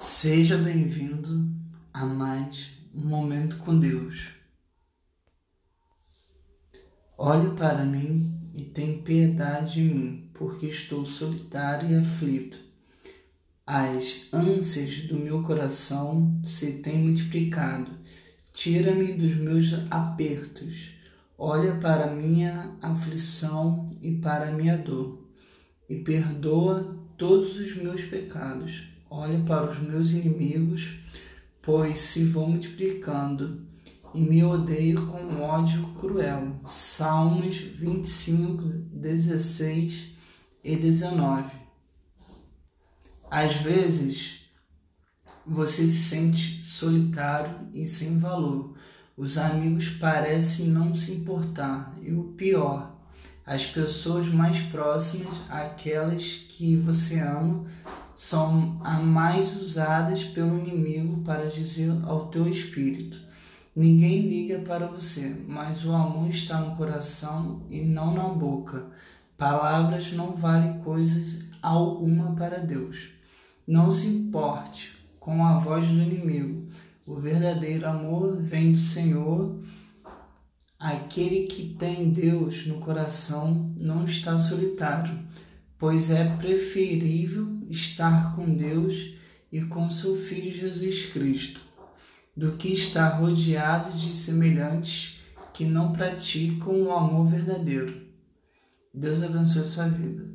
Seja bem-vindo a mais um momento com Deus. Olhe para mim e tenha piedade de mim, porque estou solitário e aflito. As ânsias do meu coração se têm multiplicado. Tira-me dos meus apertos. Olha para minha aflição e para minha dor, e perdoa todos os meus pecados Olhe para os meus inimigos, pois se vão multiplicando, e me odeio com ódio cruel. Salmos 25, 16 e 19. Às vezes, você se sente solitário e sem valor. Os amigos parecem não se importar. E o pior, as pessoas mais próximas, aquelas que você ama, são as mais usadas pelo inimigo para dizer ao teu espírito: Ninguém liga para você, mas o amor está no coração e não na boca. Palavras não valem coisas alguma para Deus. Não se importe com a voz do inimigo. O verdadeiro amor vem do Senhor. Aquele que tem Deus no coração não está solitário pois é preferível estar com Deus e com seu Filho Jesus Cristo, do que estar rodeado de semelhantes que não praticam o amor verdadeiro. Deus abençoe sua vida.